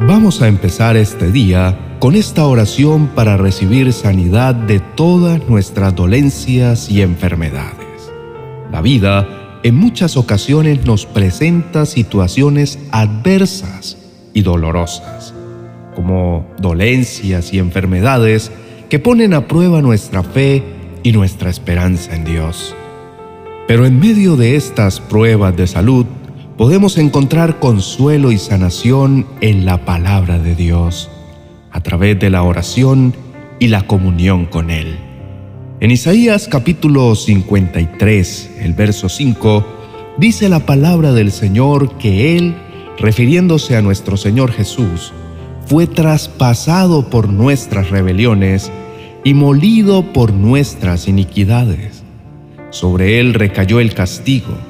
Vamos a empezar este día con esta oración para recibir sanidad de todas nuestras dolencias y enfermedades. La vida en muchas ocasiones nos presenta situaciones adversas y dolorosas, como dolencias y enfermedades que ponen a prueba nuestra fe y nuestra esperanza en Dios. Pero en medio de estas pruebas de salud, podemos encontrar consuelo y sanación en la palabra de Dios, a través de la oración y la comunión con Él. En Isaías capítulo 53, el verso 5, dice la palabra del Señor que Él, refiriéndose a nuestro Señor Jesús, fue traspasado por nuestras rebeliones y molido por nuestras iniquidades. Sobre Él recayó el castigo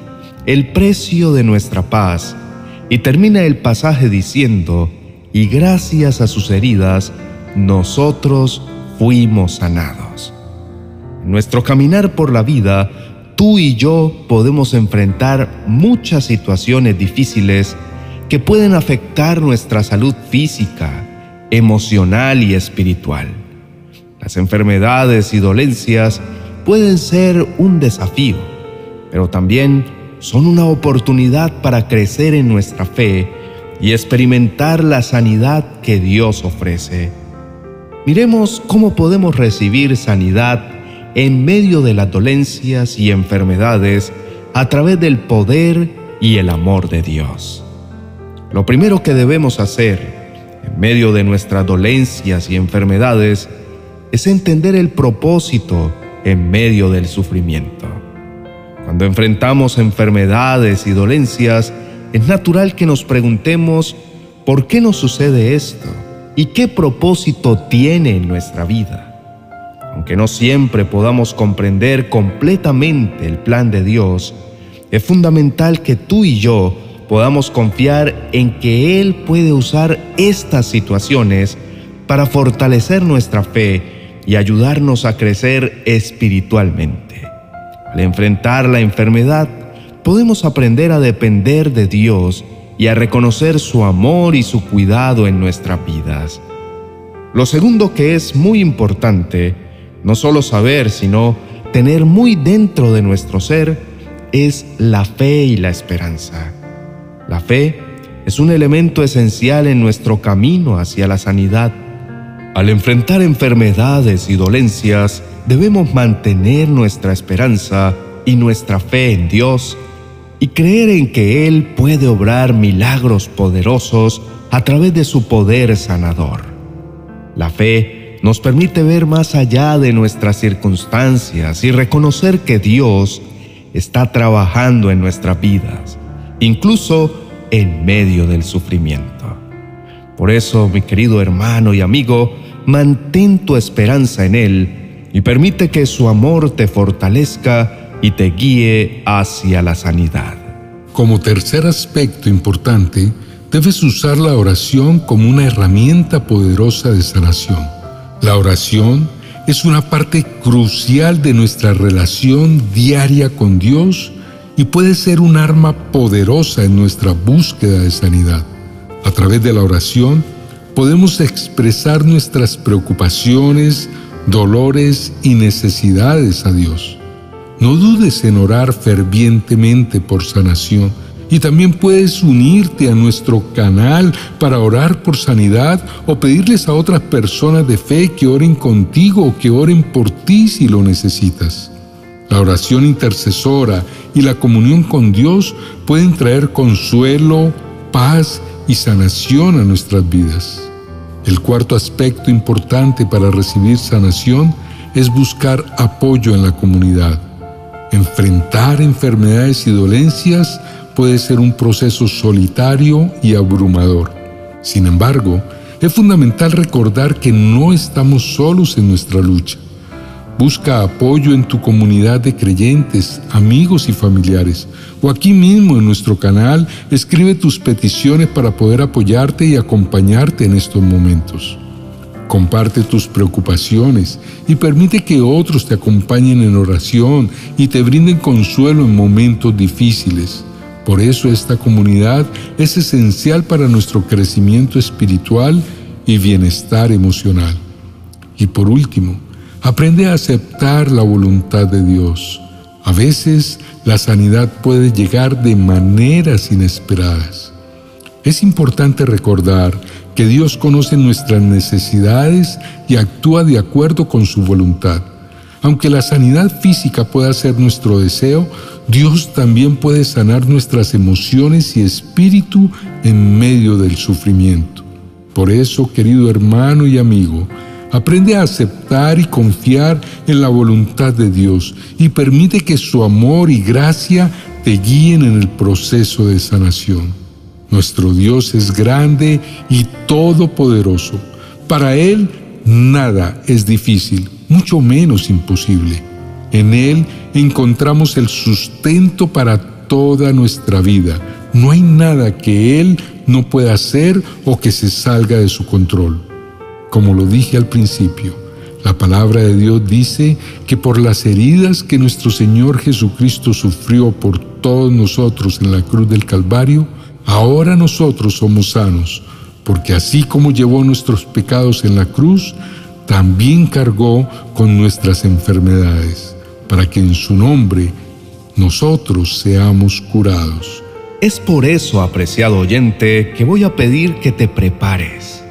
el precio de nuestra paz, y termina el pasaje diciendo, y gracias a sus heridas, nosotros fuimos sanados. En nuestro caminar por la vida, tú y yo podemos enfrentar muchas situaciones difíciles que pueden afectar nuestra salud física, emocional y espiritual. Las enfermedades y dolencias pueden ser un desafío, pero también son una oportunidad para crecer en nuestra fe y experimentar la sanidad que Dios ofrece. Miremos cómo podemos recibir sanidad en medio de las dolencias y enfermedades a través del poder y el amor de Dios. Lo primero que debemos hacer en medio de nuestras dolencias y enfermedades es entender el propósito en medio del sufrimiento. Cuando enfrentamos enfermedades y dolencias, es natural que nos preguntemos ¿por qué nos sucede esto? ¿Y qué propósito tiene en nuestra vida? Aunque no siempre podamos comprender completamente el plan de Dios, es fundamental que tú y yo podamos confiar en que Él puede usar estas situaciones para fortalecer nuestra fe y ayudarnos a crecer espiritualmente. Al enfrentar la enfermedad, podemos aprender a depender de Dios y a reconocer su amor y su cuidado en nuestras vidas. Lo segundo que es muy importante, no solo saber, sino tener muy dentro de nuestro ser, es la fe y la esperanza. La fe es un elemento esencial en nuestro camino hacia la sanidad. Al enfrentar enfermedades y dolencias, debemos mantener nuestra esperanza y nuestra fe en Dios y creer en que Él puede obrar milagros poderosos a través de su poder sanador. La fe nos permite ver más allá de nuestras circunstancias y reconocer que Dios está trabajando en nuestras vidas, incluso en medio del sufrimiento. Por eso, mi querido hermano y amigo, mantén tu esperanza en Él y permite que su amor te fortalezca y te guíe hacia la sanidad. Como tercer aspecto importante, debes usar la oración como una herramienta poderosa de sanación. La oración es una parte crucial de nuestra relación diaria con Dios y puede ser un arma poderosa en nuestra búsqueda de sanidad. A través de la oración podemos expresar nuestras preocupaciones, dolores y necesidades a Dios. No dudes en orar fervientemente por sanación y también puedes unirte a nuestro canal para orar por sanidad o pedirles a otras personas de fe que oren contigo o que oren por ti si lo necesitas. La oración intercesora y la comunión con Dios pueden traer consuelo, paz y sanación a nuestras vidas. El cuarto aspecto importante para recibir sanación es buscar apoyo en la comunidad. Enfrentar enfermedades y dolencias puede ser un proceso solitario y abrumador. Sin embargo, es fundamental recordar que no estamos solos en nuestra lucha. Busca apoyo en tu comunidad de creyentes, amigos y familiares. O aquí mismo en nuestro canal, escribe tus peticiones para poder apoyarte y acompañarte en estos momentos. Comparte tus preocupaciones y permite que otros te acompañen en oración y te brinden consuelo en momentos difíciles. Por eso esta comunidad es esencial para nuestro crecimiento espiritual y bienestar emocional. Y por último, aprende a aceptar la voluntad de Dios. A veces la sanidad puede llegar de maneras inesperadas. Es importante recordar que Dios conoce nuestras necesidades y actúa de acuerdo con su voluntad. Aunque la sanidad física pueda ser nuestro deseo, Dios también puede sanar nuestras emociones y espíritu en medio del sufrimiento. Por eso, querido hermano y amigo, aprende a aceptar y confiar en la voluntad de Dios y permite que su amor y gracia te guíen en el proceso de sanación. Nuestro Dios es grande y todopoderoso. Para Él nada es difícil mucho menos imposible. En Él encontramos el sustento para toda nuestra vida. No hay nada que Él no pueda hacer o que se salga de su control. Como lo dije al principio, la palabra de Dios dice que por las heridas que nuestro Señor Jesucristo sufrió por todos nosotros en la cruz del Calvario, ahora nosotros somos sanos, porque así como llevó nuestros pecados en la cruz, también cargó con nuestras enfermedades, para que en su nombre nosotros seamos curados. Es por eso, apreciado oyente, que voy a pedir que te prepares.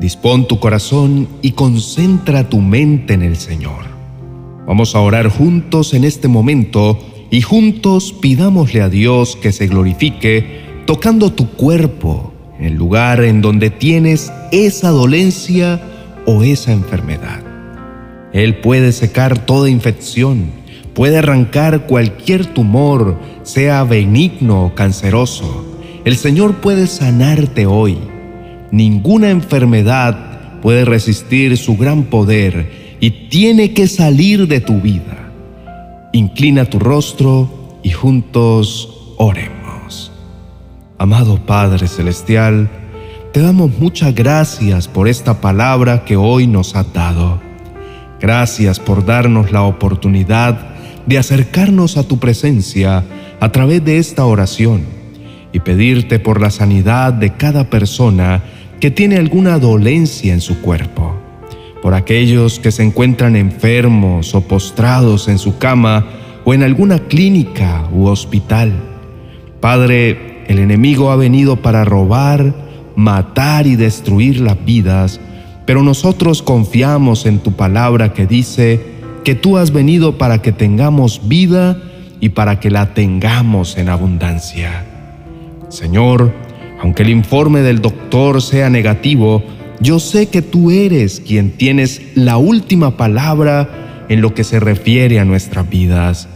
Dispón tu corazón y concentra tu mente en el Señor. Vamos a orar juntos en este momento y juntos pidámosle a Dios que se glorifique tocando tu cuerpo el lugar en donde tienes esa dolencia o esa enfermedad. Él puede secar toda infección, puede arrancar cualquier tumor, sea benigno o canceroso. El Señor puede sanarte hoy. Ninguna enfermedad puede resistir su gran poder y tiene que salir de tu vida. Inclina tu rostro y juntos oremos. Amado Padre Celestial, te damos muchas gracias por esta palabra que hoy nos ha dado. Gracias por darnos la oportunidad de acercarnos a tu presencia a través de esta oración y pedirte por la sanidad de cada persona que tiene alguna dolencia en su cuerpo, por aquellos que se encuentran enfermos o postrados en su cama o en alguna clínica u hospital. Padre, el enemigo ha venido para robar, matar y destruir las vidas, pero nosotros confiamos en tu palabra que dice que tú has venido para que tengamos vida y para que la tengamos en abundancia. Señor, aunque el informe del doctor sea negativo, yo sé que tú eres quien tienes la última palabra en lo que se refiere a nuestras vidas.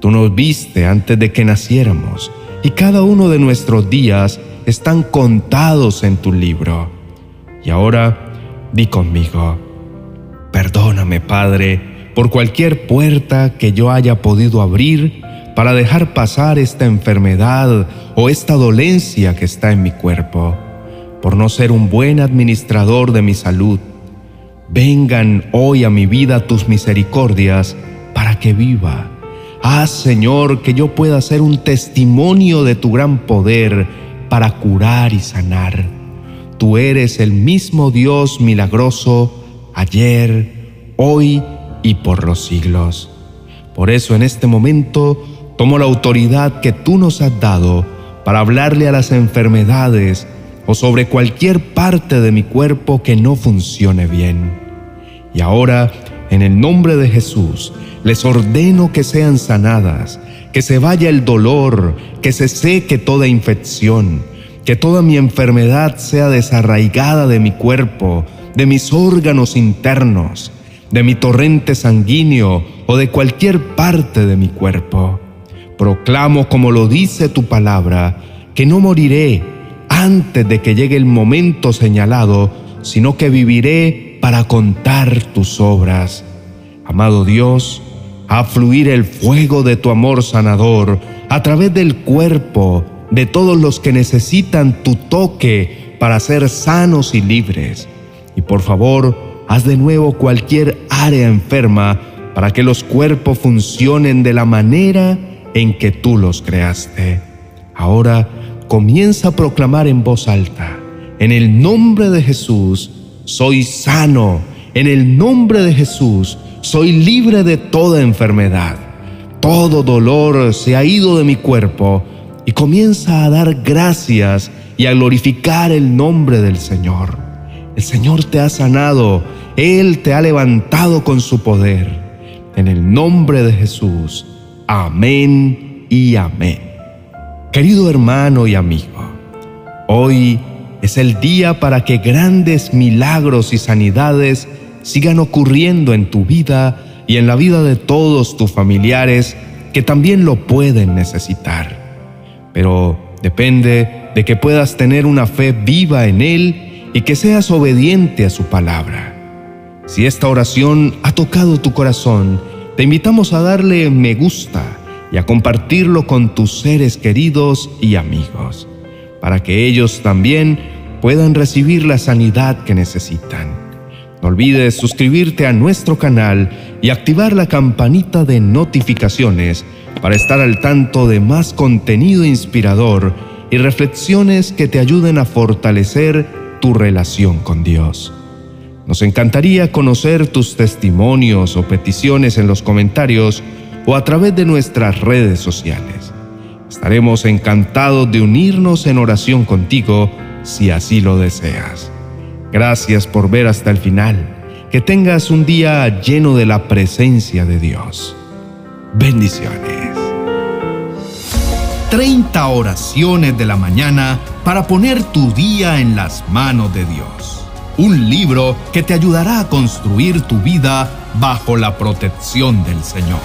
Tú nos viste antes de que naciéramos y cada uno de nuestros días están contados en tu libro. Y ahora, di conmigo, perdóname, Padre, por cualquier puerta que yo haya podido abrir para dejar pasar esta enfermedad o esta dolencia que está en mi cuerpo, por no ser un buen administrador de mi salud. Vengan hoy a mi vida tus misericordias para que viva. Haz, Señor, que yo pueda ser un testimonio de tu gran poder para curar y sanar. Tú eres el mismo Dios milagroso ayer, hoy y por los siglos. Por eso en este momento tomo la autoridad que tú nos has dado para hablarle a las enfermedades o sobre cualquier parte de mi cuerpo que no funcione bien. Y ahora, en el nombre de Jesús, les ordeno que sean sanadas, que se vaya el dolor, que se seque toda infección, que toda mi enfermedad sea desarraigada de mi cuerpo, de mis órganos internos, de mi torrente sanguíneo o de cualquier parte de mi cuerpo. Proclamo, como lo dice tu palabra, que no moriré antes de que llegue el momento señalado, sino que viviré para contar tus obras. Amado Dios, a fluir el fuego de tu amor sanador a través del cuerpo de todos los que necesitan tu toque para ser sanos y libres. Y por favor, haz de nuevo cualquier área enferma para que los cuerpos funcionen de la manera en que tú los creaste. Ahora comienza a proclamar en voz alta, en el nombre de Jesús, soy sano, en el nombre de Jesús, soy libre de toda enfermedad. Todo dolor se ha ido de mi cuerpo y comienza a dar gracias y a glorificar el nombre del Señor. El Señor te ha sanado, Él te ha levantado con su poder. En el nombre de Jesús. Amén y amén. Querido hermano y amigo, hoy es el día para que grandes milagros y sanidades sigan ocurriendo en tu vida y en la vida de todos tus familiares que también lo pueden necesitar. Pero depende de que puedas tener una fe viva en Él y que seas obediente a su palabra. Si esta oración ha tocado tu corazón, te invitamos a darle me gusta y a compartirlo con tus seres queridos y amigos, para que ellos también puedan recibir la sanidad que necesitan. No olvides suscribirte a nuestro canal y activar la campanita de notificaciones para estar al tanto de más contenido inspirador y reflexiones que te ayuden a fortalecer tu relación con Dios. Nos encantaría conocer tus testimonios o peticiones en los comentarios o a través de nuestras redes sociales. Estaremos encantados de unirnos en oración contigo si así lo deseas. Gracias por ver hasta el final. Que tengas un día lleno de la presencia de Dios. Bendiciones. 30 oraciones de la mañana para poner tu día en las manos de Dios. Un libro que te ayudará a construir tu vida bajo la protección del Señor.